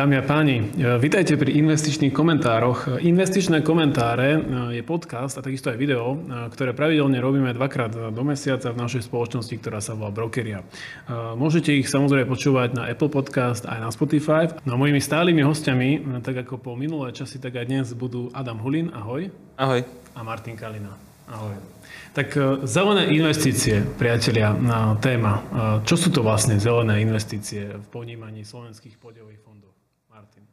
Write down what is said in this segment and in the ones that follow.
Dámy a páni, vítajte pri investičných komentároch. Investičné komentáre je podcast a takisto aj video, ktoré pravidelne robíme dvakrát do mesiaca v našej spoločnosti, ktorá sa volá Brokeria. Môžete ich samozrejme počúvať na Apple Podcast aj na Spotify. No a mojimi stálymi hostiami, tak ako po minulé časy, tak aj dnes budú Adam Hulin, ahoj. Ahoj. A Martin Kalina, ahoj. Tak e, zelené investície, priatelia, na téma. E, čo sú to vlastne zelené investície v ponímaní slovenských podiových fondov? Martin.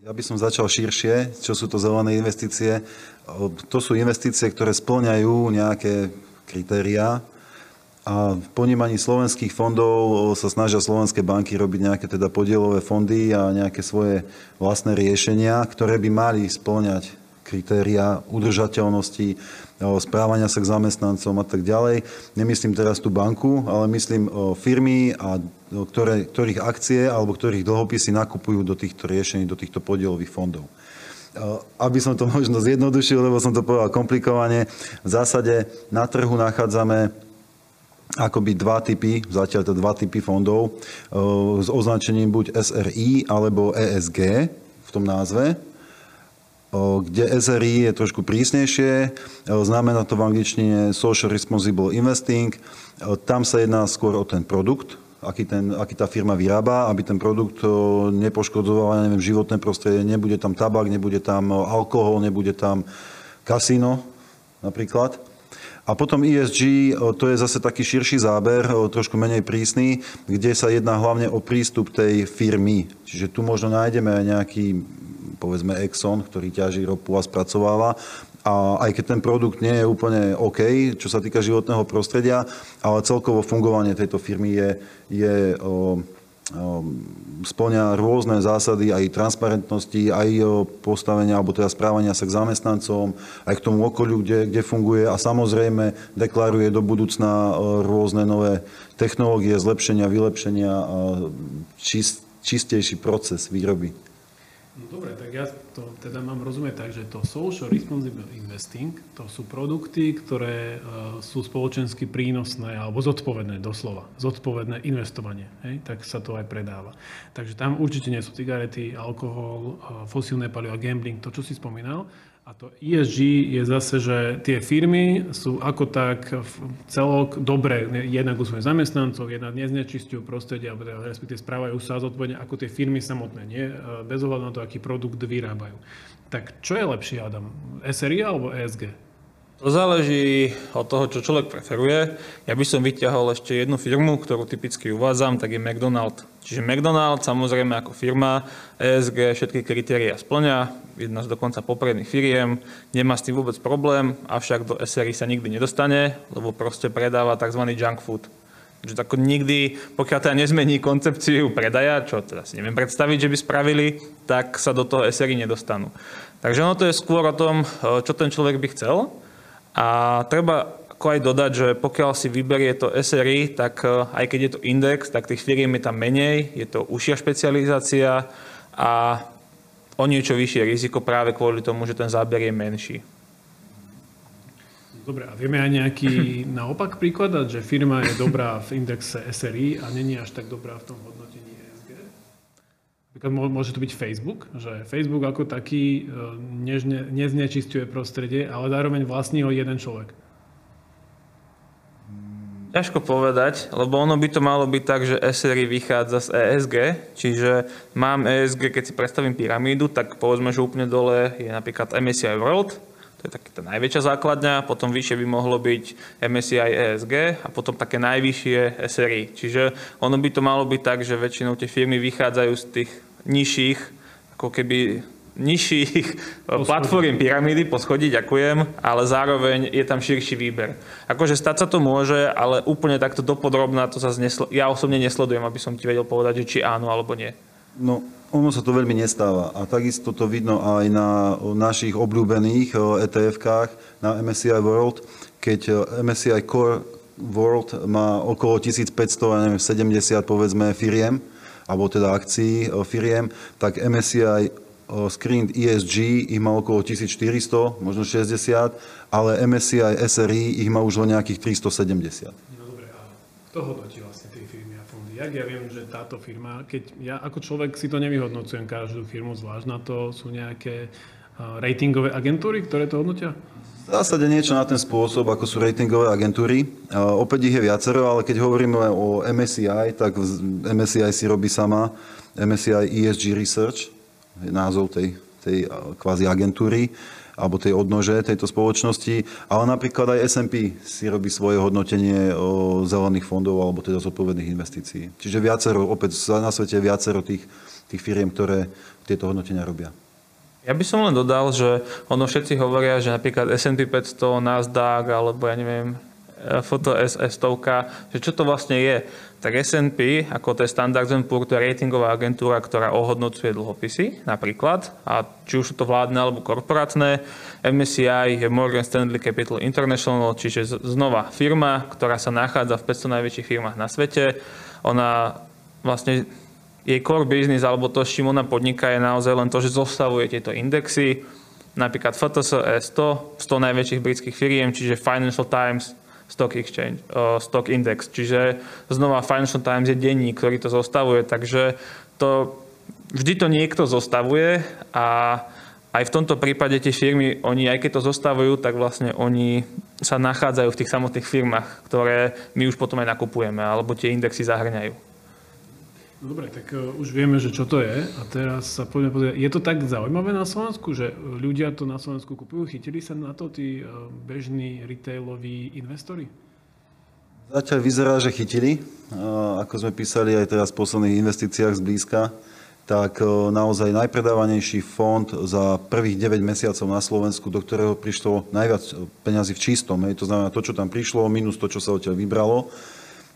Ja by som začal širšie, čo sú to zelené investície. To sú investície, ktoré splňajú nejaké kritériá a v ponímaní slovenských fondov sa snažia slovenské banky robiť nejaké teda podielové fondy a nejaké svoje vlastné riešenia, ktoré by mali splňať kritéria udržateľnosti, správania sa k zamestnancom a tak ďalej. Nemyslím teraz tú banku, ale myslím firmy, a ktoré, ktorých akcie alebo ktorých dlhopisy nakupujú do týchto riešení, do týchto podielových fondov. Aby som to možno zjednodušil, lebo som to povedal komplikovane, v zásade na trhu nachádzame akoby dva typy, zatiaľ to dva typy fondov s označením buď SRI alebo ESG v tom názve kde SRI je trošku prísnejšie, znamená to v angličtine Social Responsible Investing. Tam sa jedná skôr o ten produkt, aký, ten, aký tá firma vyrába, aby ten produkt nepoškodzoval, neviem, životné prostredie, nebude tam tabak, nebude tam alkohol, nebude tam kasíno napríklad. A potom ESG, to je zase taký širší záber, trošku menej prísny, kde sa jedná hlavne o prístup tej firmy. Čiže tu možno nájdeme aj nejaký povedzme Exxon, ktorý ťaží ropu a spracováva. A aj keď ten produkt nie je úplne OK, čo sa týka životného prostredia, ale celkovo fungovanie tejto firmy je, je o, splňa rôzne zásady aj transparentnosti, aj postavenia alebo teda správania sa k zamestnancom, aj k tomu okoliu, kde, kde funguje a samozrejme deklaruje do budúcna rôzne nové technológie, zlepšenia, vylepšenia čist, čistejší proces výroby. No dobre, tak ja to teda mám rozumieť tak, že to social responsible investing, to sú produkty, ktoré uh, sú spoločensky prínosné alebo zodpovedné doslova. Zodpovedné investovanie, hej? tak sa to aj predáva. Takže tam určite nie sú cigarety, alkohol, uh, fosílne paliva, gambling, to, čo si spomínal. A to ESG je zase, že tie firmy sú ako tak celok dobre, jednak u svojich zamestnancov, jednak neznečistujú prostredie, alebo teda respektíve správajú sa zodpovedne ako tie firmy samotné, nie? bez ohľadu na to, aký produkt vyrábajú. Tak čo je lepšie, Adam? SRI alebo ESG? To záleží od toho, čo človek preferuje. Ja by som vyťahol ešte jednu firmu, ktorú typicky uvádzam, tak je McDonald. Čiže McDonald samozrejme ako firma ESG všetky kritéria splňa, jedna z dokonca popredných firiem, nemá s tým vôbec problém, avšak do SRI sa nikdy nedostane, lebo proste predáva tzv. junk food. Že ako nikdy, pokiaľ teda nezmení koncepciu predaja, čo teda si neviem predstaviť, že by spravili, tak sa do toho SRI nedostanú. Takže ono to je skôr o tom, čo ten človek by chcel. A treba ako aj dodať, že pokiaľ si vyberie to SRI, tak e, aj keď je to index, tak tých firiem je tam menej, je to užšia špecializácia a o niečo vyššie riziko práve kvôli tomu, že ten záber je menší. Dobre, a vieme aj nejaký naopak príkladať, že firma je dobrá v indexe SRI a není až tak dobrá v tom hodnotení ESG? Môže to byť Facebook, že Facebook ako taký e, neznečistuje prostredie, ale zároveň vlastní ho jeden človek. Ťažko povedať, lebo ono by to malo byť tak, že SRI vychádza z ESG, čiže mám ESG, keď si predstavím pyramídu, tak povedzme, že úplne dole je napríklad MSCI World, to je taká tá najväčšia základňa, potom vyššie by mohlo byť MSCI ESG a potom také najvyššie SRI. Čiže ono by to malo byť tak, že väčšinou tie firmy vychádzajú z tých nižších, ako keby nižších platform pyramídy, poschodí, ďakujem, ale zároveň je tam širší výber. Akože stať sa to môže, ale úplne takto dopodrobná to sa znesl- ja osobne nesledujem, aby som ti vedel povedať, že či áno alebo nie. No, ono sa to veľmi nestáva a takisto to vidno aj na našich obľúbených ETF-kách na MSCI World, keď MSCI Core World má okolo 1500, neviem, 70 povedzme firiem, alebo teda akcií firiem, tak MSCI screened ESG ich má okolo 1400, možno 60, ale MSCI SRI ich má už len nejakých 370. No dobre, a Kto hodnotí vlastne tie firmy a fondy? Jak ja viem, že táto firma, keď ja ako človek si to nevyhodnocujem každú firmu zvlášť, na to sú nejaké ratingové agentúry, ktoré to hodnotia? V zásade niečo na ten spôsob, ako sú ratingové agentúry. opäť ich je viacero, ale keď hovoríme o MSCI, tak MSCI si robí sama MSCI ESG Research, názov tej, tej kvázi agentúry alebo tej odnože tejto spoločnosti, ale napríklad aj S&P si robí svoje hodnotenie o zelených fondov alebo teda zodpovedných investícií. Čiže viacero, opäť na svete viacero tých, tých firiem, ktoré tieto hodnotenia robia. Ja by som len dodal, že ono všetci hovoria, že napríklad S&P 500, Nasdaq alebo ja neviem, foto SS stovka, že čo to vlastne je. Tak S&P, ako to je Standard Poor's, to je ratingová agentúra, ktorá ohodnocuje dlhopisy napríklad, a či už sú to vládne alebo korporátne. MSCI je Morgan Stanley Capital International, čiže znova firma, ktorá sa nachádza v 500 najväčších firmách na svete. Ona vlastne jej core business alebo to, s čím ona podniká, je naozaj len to, že zostavuje tieto indexy. Napríklad FTSE 100, 100 najväčších britských firiem, čiže Financial Times, Stock Exchange, uh, Stock Index. Čiže znova Financial Times je denník, ktorý to zostavuje, takže to, vždy to niekto zostavuje a aj v tomto prípade tie firmy, oni aj keď to zostavujú, tak vlastne oni sa nachádzajú v tých samotných firmách, ktoré my už potom aj nakupujeme, alebo tie indexy zahrňajú. Dobre, tak uh, už vieme, že čo to je a teraz sa poďme pozrieť. Je to tak zaujímavé na Slovensku, že ľudia to na Slovensku kupujú? Chytili sa na to tí uh, bežní retailoví investori? Zatiaľ vyzerá, že chytili. Ako sme písali aj teraz v posledných investíciách zblízka, tak naozaj najpredávanejší fond za prvých 9 mesiacov na Slovensku, do ktorého prišlo najviac peňazí v čistom. Hej, to znamená to, čo tam prišlo, minus to, čo sa odtiaľ vybralo,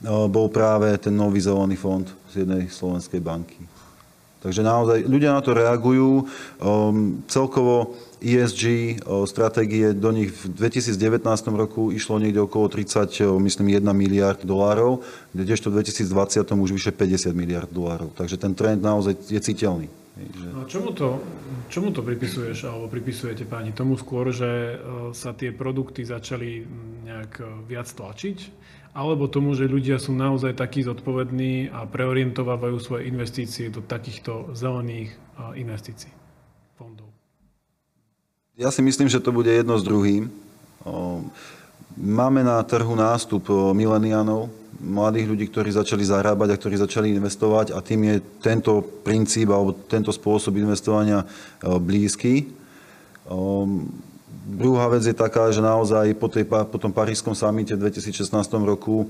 bol práve ten nový zelený fond z jednej slovenskej banky. Takže naozaj ľudia na to reagujú. Um, celkovo ESG uh, stratégie do nich v 2019 roku išlo niekde okolo 30, uh, myslím, 1 miliard dolárov, kdežto v 2020 už vyše 50 miliard dolárov. Takže ten trend naozaj je citeľný. No, čomu, to, čomu to pripisuješ, alebo pripisujete páni? Tomu skôr, že uh, sa tie produkty začali nejak viac tlačiť? Alebo tomu, že ľudia sú naozaj takí zodpovední a preorientovávajú svoje investície do takýchto zelených investícií, fondov? Ja si myslím, že to bude jedno s druhým. Máme na trhu nástup mileniánov, mladých ľudí, ktorí začali zarábať a ktorí začali investovať a tým je tento princíp alebo tento spôsob investovania blízky. Druhá vec je taká, že naozaj po, tej, po tom parížskom samite v 2016 roku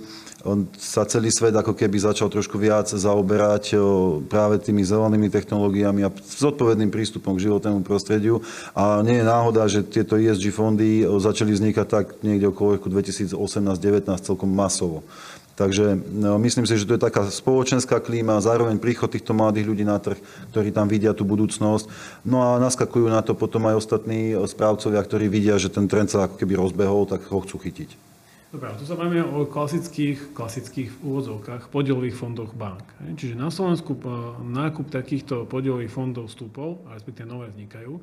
sa celý svet ako keby začal trošku viac zaoberať práve tými zelenými technológiami a zodpovedným prístupom k životnému prostrediu. A nie je náhoda, že tieto ESG fondy začali vznikať tak niekde okolo roku 2018-2019 celkom masovo. Takže no, myslím si, že to je taká spoločenská klíma, zároveň príchod týchto mladých ľudí na trh, ktorí tam vidia tú budúcnosť. No a naskakujú na to potom aj ostatní správcovia, ktorí vidia, že ten trend sa ako keby rozbehol, tak ho chcú chytiť. Dobre, tu sa máme o klasických, klasických úvodzovkách podielových fondoch bank. Čiže na Slovensku nákup takýchto podielových fondov vstúpol, respektíve nové vznikajú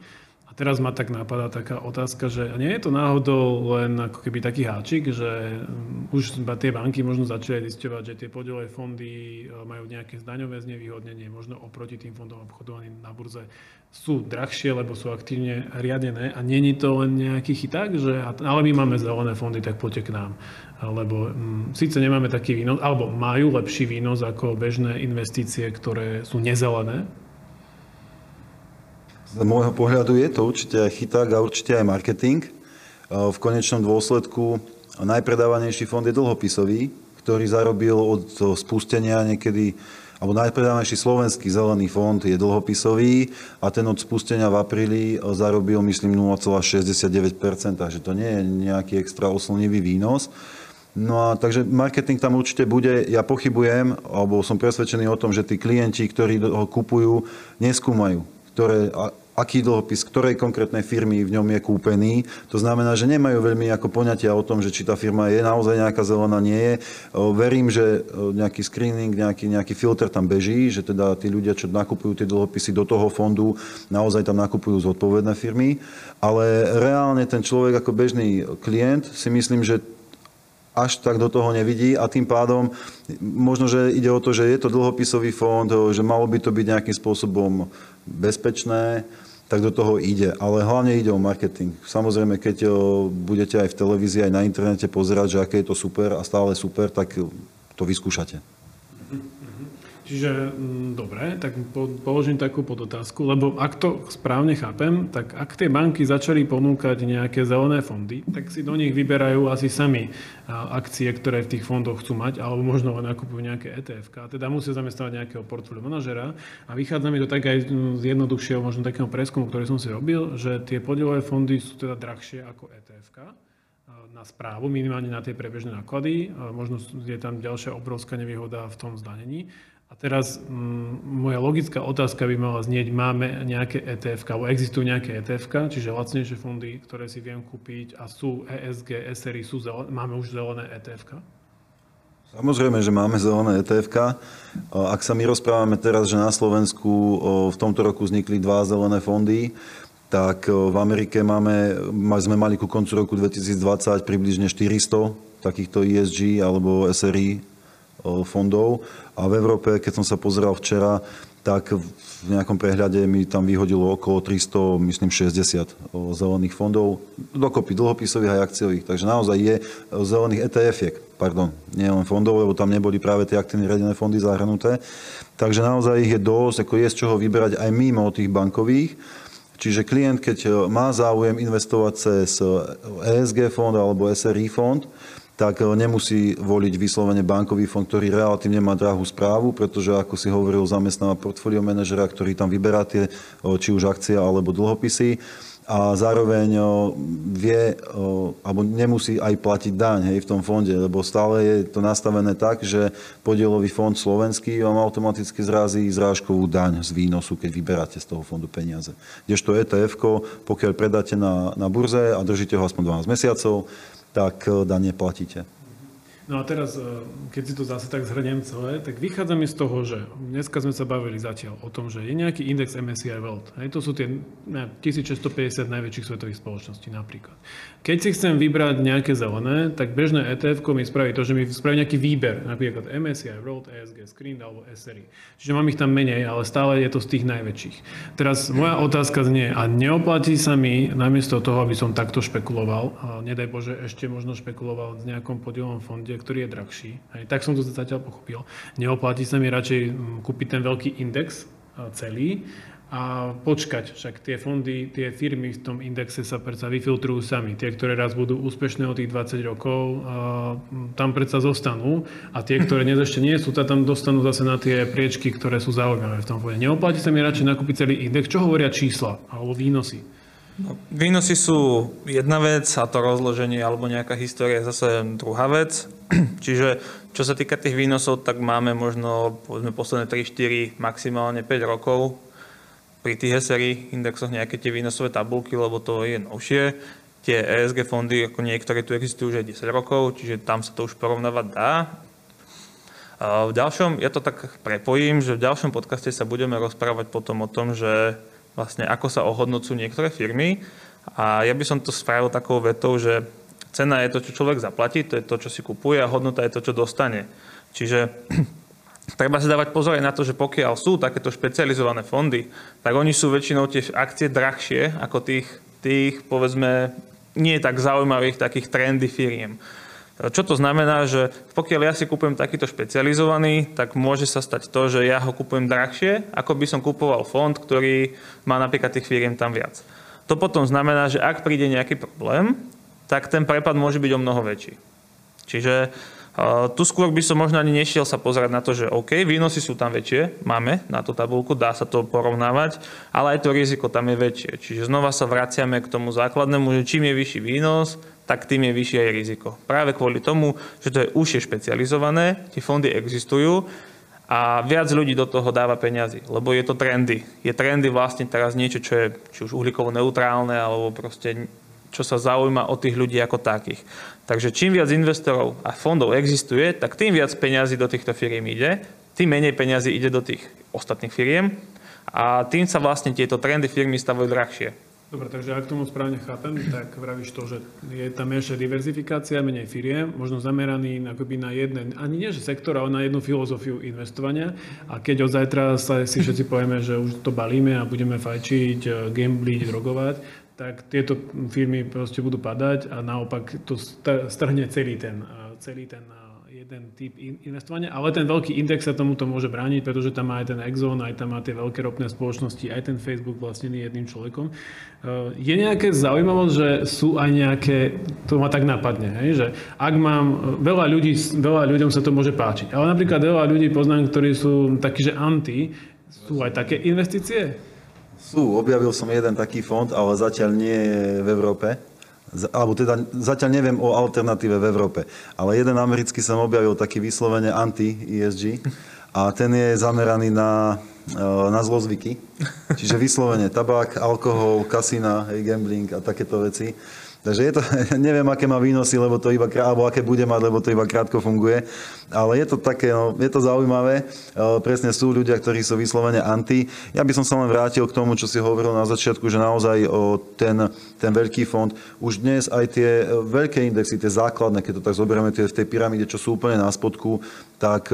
teraz ma tak napadá taká otázka, že nie je to náhodou len ako keby taký háčik, že mm, už tie banky možno začali zisťovať, že tie podielové fondy e, majú nejaké zdaňové znevýhodnenie, možno oproti tým fondom obchodovaným na burze sú drahšie, lebo sú aktívne riadené a není to len nejaký chyták, že ale my máme zelené fondy, tak poďte k nám. Lebo m, mm, síce nemáme taký výnos, alebo majú lepší výnos ako bežné investície, ktoré sú nezelené, z môjho pohľadu je to určite aj chyták a určite aj marketing. V konečnom dôsledku najpredávanejší fond je dlhopisový, ktorý zarobil od spustenia niekedy alebo najpredávanejší slovenský zelený fond je dlhopisový a ten od spustenia v apríli zarobil, myslím, 0,69%, takže to nie je nejaký extra oslnivý výnos. No a takže marketing tam určite bude. Ja pochybujem, alebo som presvedčený o tom, že tí klienti, ktorí ho kupujú, neskúmajú ktoré, aký dlhopis ktorej konkrétnej firmy v ňom je kúpený. To znamená, že nemajú veľmi ako poňatia o tom, že či tá firma je naozaj nejaká zelená, nie je. Verím, že nejaký screening, nejaký, nejaký filter tam beží, že teda tí ľudia, čo nakupujú tie dlhopisy do toho fondu, naozaj tam nakupujú zodpovedné firmy. Ale reálne ten človek ako bežný klient si myslím, že až tak do toho nevidí a tým pádom možno, že ide o to, že je to dlhopisový fond, že malo by to byť nejakým spôsobom bezpečné, tak do toho ide. Ale hlavne ide o marketing. Samozrejme, keď budete aj v televízii, aj na internete pozerať, že aké je to super a stále super, tak to vyskúšate. Čiže mm, dobre, tak položím takú podotázku, lebo ak to správne chápem, tak ak tie banky začali ponúkať nejaké zelené fondy, tak si do nich vyberajú asi sami akcie, ktoré v tých fondoch chcú mať, alebo možno nakupujú nejaké ETF. Teda musia zamestnávať nejakého portfólio manažera. A vychádza mi to tak aj z jednoduchšieho, možno takého preskumu, ktorý som si robil, že tie podielové fondy sú teda drahšie ako ETF na správu, minimálne na tie prebežné náklady. Možno je tam ďalšia obrovská nevýhoda v tom zdanení. A teraz m, mm, moja logická otázka by mala znieť, máme nejaké ETF, alebo existujú nejaké ETF, čiže lacnejšie fondy, ktoré si viem kúpiť a sú ESG, SRI, sú zelené, máme už zelené ETF? Samozrejme, že máme zelené ETF. Ak sa my rozprávame teraz, že na Slovensku v tomto roku vznikli dva zelené fondy, tak v Amerike máme, sme mali ku koncu roku 2020 približne 400 takýchto ESG alebo SRI fondov a v Európe, keď som sa pozeral včera, tak v nejakom prehľade mi tam vyhodilo okolo 300, myslím 60 zelených fondov, dokopy dlhopisových aj akciových. Takže naozaj je zelených etf pardon, nie len fondov, lebo tam neboli práve tie aktívne riadené fondy zahrnuté. Takže naozaj ich je dosť, ako je z čoho vyberať aj mimo tých bankových. Čiže klient, keď má záujem investovať cez ESG fond alebo SRI fond, tak eh, nemusí voliť vyslovene bankový fond, ktorý relatívne má drahú správu, pretože ako si hovoril, zamestnáva portfólio manažera, ktorý tam vyberá tie, eh, či už akcie alebo dlhopisy a zároveň eh, vie, alebo nemusí aj platiť daň hej, v tom fonde, lebo stále je to nastavené tak, že podielový fond slovenský vám automaticky zrazí zrážkovú daň z výnosu, keď vyberáte z toho fondu peniaze. Kdežto ETF, pokiaľ predáte na, na burze a držíte ho aspoň 12 mesiacov, tak eh, dane platíte. No a teraz, eh, keď si to zase tak zhrniem celé, tak vychádza mi z toho, že dneska sme sa bavili zatiaľ o tom, že je nejaký index MSCI World. Hej, to sú tie ne, 1650 najväčších svetových spoločností napríklad. Keď si chcem vybrať nejaké zelené, tak bežné ETF mi spraví to, že mi spraví nejaký výber, napríklad MSCI World, ESG Screen alebo SRI. Čiže mám ich tam menej, ale stále je to z tých najväčších. Teraz moja otázka znie, a neoplatí sa mi namiesto toho, aby som takto špekuloval, a nedaj Bože ešte možno špekuloval v nejakom podielovom fonde, ktorý je drahší. Hej, tak som to zatiaľ pochopil. Neoplatí sa mi radšej mm, kúpiť ten veľký index celý a počkať. Však tie fondy, tie firmy v tom indexe sa predsa vyfiltrujú sami. Tie, ktoré raz budú úspešné o tých 20 rokov, tam predsa zostanú a tie, ktoré dnes ešte nie sú, tam dostanú zase na tie priečky, ktoré sú zaujímavé v tom fonde. Neoplatí sa mi radšej nakúpiť celý index. Čo hovoria čísla alebo výnosy? No, výnosy sú jedna vec a to rozloženie alebo nejaká história je zase druhá vec. Čiže čo sa týka tých výnosov, tak máme možno povedzme posledné 3, 4, maximálne 5 rokov pri tých SRI indexoch nejaké tie výnosové tabulky, lebo to je novšie. Tie ESG fondy, ako niektoré tu existujú už aj 10 rokov, čiže tam sa to už porovnávať dá. V ďalšom, ja to tak prepojím, že v ďalšom podcaste sa budeme rozprávať potom o tom, že vlastne ako sa ohodnocujú niektoré firmy. A ja by som to spravil takou vetou, že cena je to, čo človek zaplatí, to je to, čo si kupuje a hodnota je to, čo dostane. Čiže treba si dávať pozor aj na to, že pokiaľ sú takéto špecializované fondy, tak oni sú väčšinou tie akcie drahšie ako tých, tých povedzme, nie tak zaujímavých takých trendy firiem. Čo to znamená, že pokiaľ ja si kúpujem takýto špecializovaný, tak môže sa stať to, že ja ho kúpujem drahšie, ako by som kupoval fond, ktorý má napríklad tých firiem tam viac. To potom znamená, že ak príde nejaký problém, tak ten prepad môže byť o mnoho väčší. Čiže Uh, tu skôr by som možno ani nešiel sa pozerať na to, že OK, výnosy sú tam väčšie, máme na tú tabulku, dá sa to porovnávať, ale aj to riziko tam je väčšie. Čiže znova sa vraciame k tomu základnému, že čím je vyšší výnos, tak tým je vyššie aj riziko. Práve kvôli tomu, že to je užšie špecializované, tie fondy existujú a viac ľudí do toho dáva peniazy, lebo je to trendy. Je trendy vlastne teraz niečo, čo je či už uhlíkovo neutrálne, alebo proste čo sa zaujíma o tých ľudí ako takých. Takže čím viac investorov a fondov existuje, tak tým viac peňazí do týchto firiem ide, tým menej peňazí ide do tých ostatných firiem a tým sa vlastne tieto trendy firmy stavajú drahšie. Dobre, takže ak tomu správne chápem, tak vravíš to, že je tam ešte diverzifikácia, menej firiem, možno zameraný akoby na jeden, ani nie že sektor, ale na jednu filozofiu investovania. A keď od zajtra sa si všetci povieme, že už to balíme a budeme fajčiť, eh, gambliť, drogovať, tak tieto firmy proste budú padať a naopak to strhne celý ten, eh, celý ten jeden typ investovania, ale ten veľký index sa tomuto môže brániť, pretože tam má aj ten Exxon, aj tam má tie veľké ropné spoločnosti, aj ten Facebook vlastnený jedným človekom. Eh, je nejaké zaujímavosť, že sú aj nejaké, to ma tak napadne, hej, že ak mám, veľa ľudí, veľa ľuďom sa to môže páčiť, ale napríklad veľa ľudí poznám, ktorí sú takí, že anti, sú aj také investície? Sú, objavil som jeden taký fond, ale zatiaľ nie je v Európe alebo teda zatiaľ neviem o alternatíve v Európe, ale jeden americký som objavil taký vyslovene anti-ESG a ten je zameraný na, e, na zlozvyky, čiže vyslovene tabak, alkohol, kasína, gambling a takéto veci. Takže je to, neviem, aké má výnosy, lebo to iba, alebo aké bude mať, lebo to iba krátko funguje. Ale je to také, no, je to zaujímavé. E, presne sú ľudia, ktorí sú vyslovene anti. Ja by som sa len vrátil k tomu, čo si hovoril na začiatku, že naozaj o ten, ten veľký fond, už dnes aj tie veľké indexy, tie základné, keď to tak zoberieme tie v tej pyramíde, čo sú úplne na spodku, tak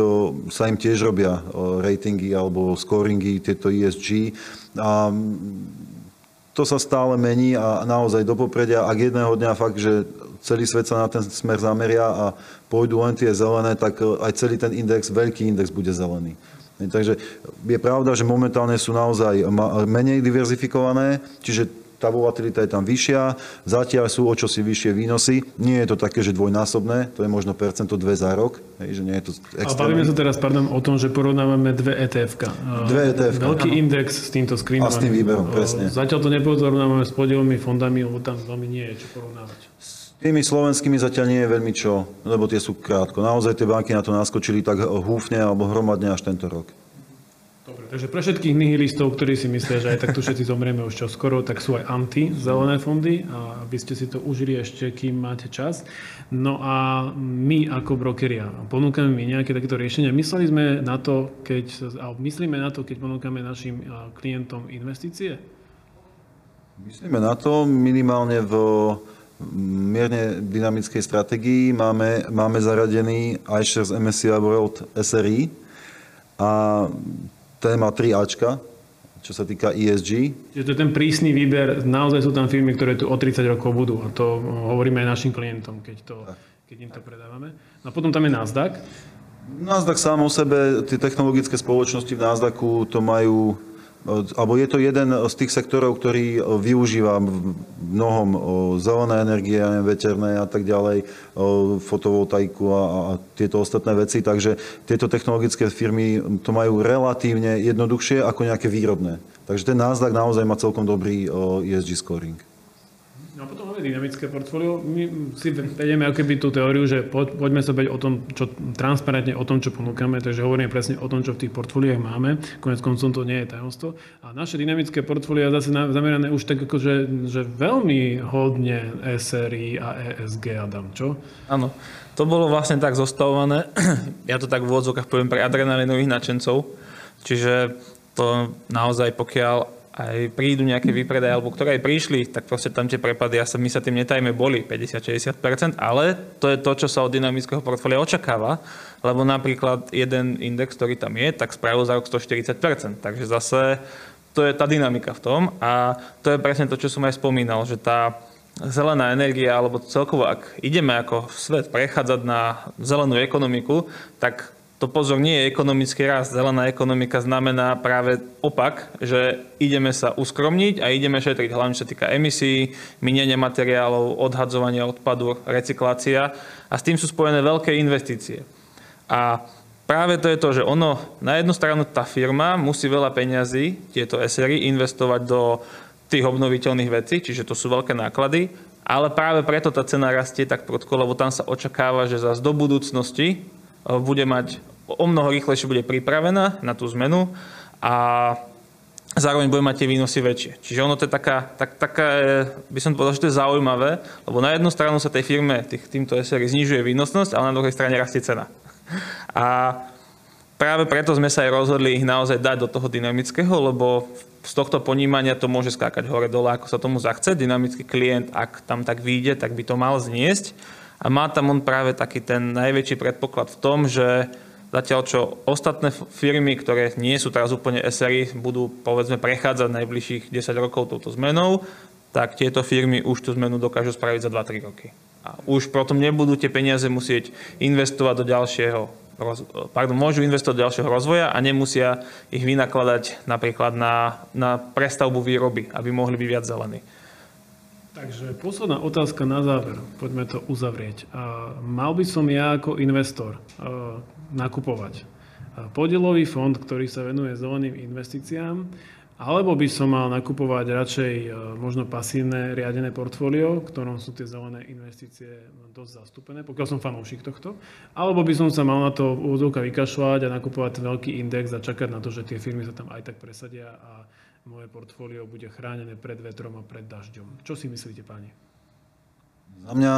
sa im tiež robia ratingy alebo scoringy, tieto ESG. A to sa stále mení a naozaj do popredia, ak jedného dňa fakt, že celý svet sa na ten smer zameria a pôjdu len tie zelené, tak e, aj celý ten index, veľký index bude zelený. Takže je pravda, že momentálne sú naozaj menej diverzifikované, čiže tá volatilita je tam vyššia, zatiaľ sú o čosi vyššie výnosy. Nie je to také, že dvojnásobné, to je možno percento dve za rok, hej, že nie je to extrémne. A bavíme sa teraz, pardon, o tom, že porovnávame dve etf Dve etf Veľký ano. index s týmto screenom. A s tým výberom, presne. Zatiaľ to neporovnávame s podielmi fondami, lebo tam veľmi nie je čo porovnávať. S tými slovenskými zatiaľ nie je veľmi čo, lebo tie sú krátko. Naozaj tie banky na to naskočili tak húfne alebo hromadne až tento rok. Takže pre všetkých nihilistov, ktorí si myslia, že aj tak tu všetci zomrieme už čo skoro, tak sú aj anti-zelené fondy a aby ste si to užili ešte, kým máte čas. No a my ako brokeria ponúkame mi nejaké takéto riešenia. Mysleli sme na to, keď, alebo myslíme na to, keď ponúkame našim klientom investície? Myslíme na to minimálne v mierne dynamickej stratégii. Máme, máme zaradený iShares MSCI World SRI a ten má 3 Ačka, čo sa týka ESG. Čiže to je ten prísny výber, naozaj sú tam firmy, ktoré tu o 30 rokov budú a to hovoríme aj našim klientom, keď, to, keď im to predávame. No a potom tam je Nasdaq. Nasdaq sám o sebe, tie technologické spoločnosti v Nasdaqu to majú alebo je to jeden z tých sektorov, ktorý využíva mnohom zelené energie, veterné a tak ďalej, fotovoltaiku a, a tieto ostatné veci. Takže tieto technologické firmy to majú relatívne jednoduchšie ako nejaké výrobné. Takže ten Nasdaq naozaj má celkom dobrý ESG scoring. No a potom máme dynamické portfólio. My si vedieme ako keby tú teóriu, že poďme sa bať o tom, čo transparentne o tom, čo ponúkame, takže hovoríme presne o tom, čo v tých portfóliách máme. Konec koncom to nie je tajomstvo. A naše dynamické portfólio zase zamerané už tak ako, že, že veľmi hodne SRI a ESG, Adam, čo? Áno. To bolo vlastne tak zostavované, ja to tak v úvodzovkách poviem pre adrenalinových nadšencov, čiže to naozaj pokiaľ aj prídu nejaké výpredaje, alebo ktoré aj prišli, tak proste tam tie prepady, ja sa, my sa tým netajme, boli 50-60%, ale to je to, čo sa od dynamického portfólia očakáva, lebo napríklad jeden index, ktorý tam je, tak spravil za rok 140%, takže zase to je tá dynamika v tom a to je presne to, čo som aj spomínal, že tá zelená energia, alebo celkovo, ak ideme ako svet prechádzať na zelenú ekonomiku, tak to pozor nie je ekonomický rast. Zelená ekonomika znamená práve opak, že ideme sa uskromniť a ideme šetriť, hlavne čo sa týka emisí, minenia materiálov, odhadzovania odpadu, recyklácia a s tým sú spojené veľké investície. A práve to je to, že ono, na jednu stranu tá firma musí veľa peňazí, tieto SRI, investovať do tých obnoviteľných vecí, čiže to sú veľké náklady, ale práve preto tá cena rastie tak prudko, lebo tam sa očakáva, že zase do budúcnosti bude mať o mnoho rýchlejšie bude pripravená na tú zmenu a zároveň bude mať tie výnosy väčšie. Čiže ono to je taká, tak, taká by som povedal, že to je zaujímavé, lebo na jednu stranu sa tej firme, tých, týmto SRI znižuje výnosnosť, ale na druhej strane rastie cena. A práve preto sme sa aj rozhodli ich naozaj dať do toho dynamického, lebo z tohto ponímania to môže skákať hore-dole, ako sa tomu zachce. Dynamický klient, ak tam tak vyjde, tak by to mal zniesť. A má tam on práve taký ten najväčší predpoklad v tom, že zatiaľ čo ostatné firmy, ktoré nie sú teraz úplne SRI, budú povedzme prechádzať najbližších 10 rokov touto zmenou, tak tieto firmy už tú zmenu dokážu spraviť za 2-3 roky. A už potom nebudú tie peniaze musieť investovať do ďalšieho pardon, môžu investovať do ďalšieho rozvoja a nemusia ich vynakladať napríklad na, na prestavbu výroby, aby mohli byť viac zelení. Takže posledná otázka na záver. Poďme to uzavrieť. Mal by som ja ako investor nakupovať podielový fond, ktorý sa venuje zeleným investíciám, alebo by som mal nakupovať radšej možno pasívne riadené portfólio, v ktorom sú tie zelené investície dosť zastúpené, pokiaľ som fanúšik tohto. Alebo by som sa mal na to úvodzovka vykašľať a nakupovať veľký index a čakať na to, že tie firmy sa tam aj tak presadia a moje portfólio bude chránené pred vetrom a pred dažďom. Čo si myslíte, páni? Za mňa,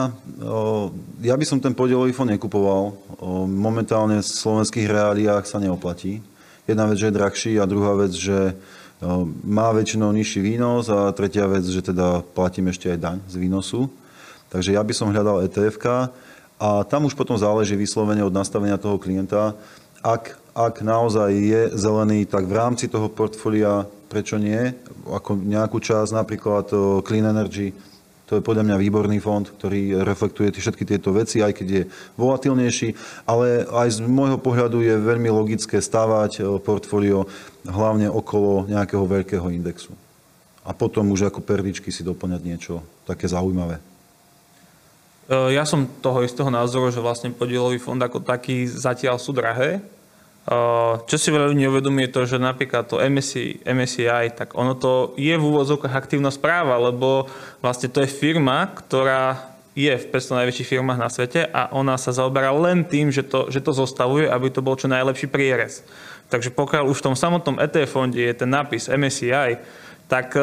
ja by som ten podielový fond nekupoval. Momentálne v slovenských reáliách sa neoplatí. Jedna vec, že je drahší a druhá vec, že má väčšinou nižší výnos a tretia vec, že teda platím ešte aj daň z výnosu. Takže ja by som hľadal etf a tam už potom záleží vyslovene od nastavenia toho klienta. Ak, ak naozaj je zelený, tak v rámci toho portfólia prečo nie? Ako nejakú časť, napríklad Clean Energy, to je podľa mňa výborný fond, ktorý reflektuje všetky tieto veci, aj keď je volatilnejší, ale aj z môjho pohľadu je veľmi logické stávať portfólio hlavne okolo nejakého veľkého indexu. A potom už ako perličky si doplňať niečo také zaujímavé. E, ja som toho istého názoru, že vlastne podielový fond ako taký zatiaľ sú drahé, čo si veľa ľudí neuvedomí je to, že napríklad to MSI, MSCI, tak ono to je v úvodzovkách aktívna správa, lebo vlastne to je firma, ktorá je v 500 najväčších firmách na svete a ona sa zaoberá len tým, že to, že to zostavuje, aby to bol čo najlepší prierez. Takže pokiaľ už v tom samotnom ETF fonde je ten nápis MSCI, tak e,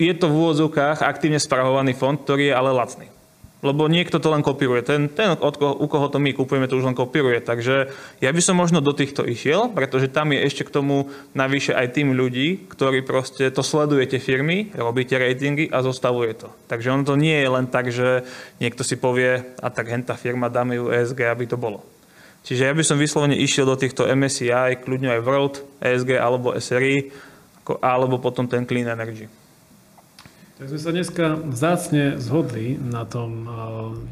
je to v úvodzovkách aktívne spravovaný fond, ktorý je ale lacný. Lebo niekto to len kopíruje. Ten, ten od koho, u koho to my kupujeme, to už len kopíruje. Takže ja by som možno do týchto išiel, pretože tam je ešte k tomu navyše aj tým ľudí, ktorí proste to sledujete firmy, robíte ratingy a zostavuje to. Takže ono to nie je len tak, že niekto si povie, a tak henta firma, dáme ju ESG, aby to bolo. Čiže ja by som vyslovene išiel do týchto MSCI, kľudne aj World, ESG alebo SRI, alebo potom ten Clean Energy. Tak sme sa dneska vzácne zhodli na tom,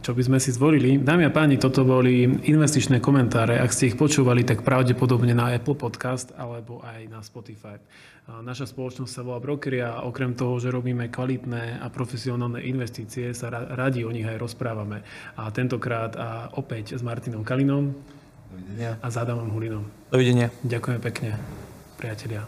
čo by sme si zvolili. Dámy a páni, toto boli investičné komentáre. Ak ste ich počúvali, tak pravdepodobne na Apple Podcast alebo aj na Spotify. Naša spoločnosť sa volá Brokery a okrem toho, že robíme kvalitné a profesionálne investície, sa radi o nich aj rozprávame. A tentokrát a opäť s Martinom Kalinom Dovidenia. a s Adamom Hulinom. Dovidenia. Ďakujem pekne, priatelia.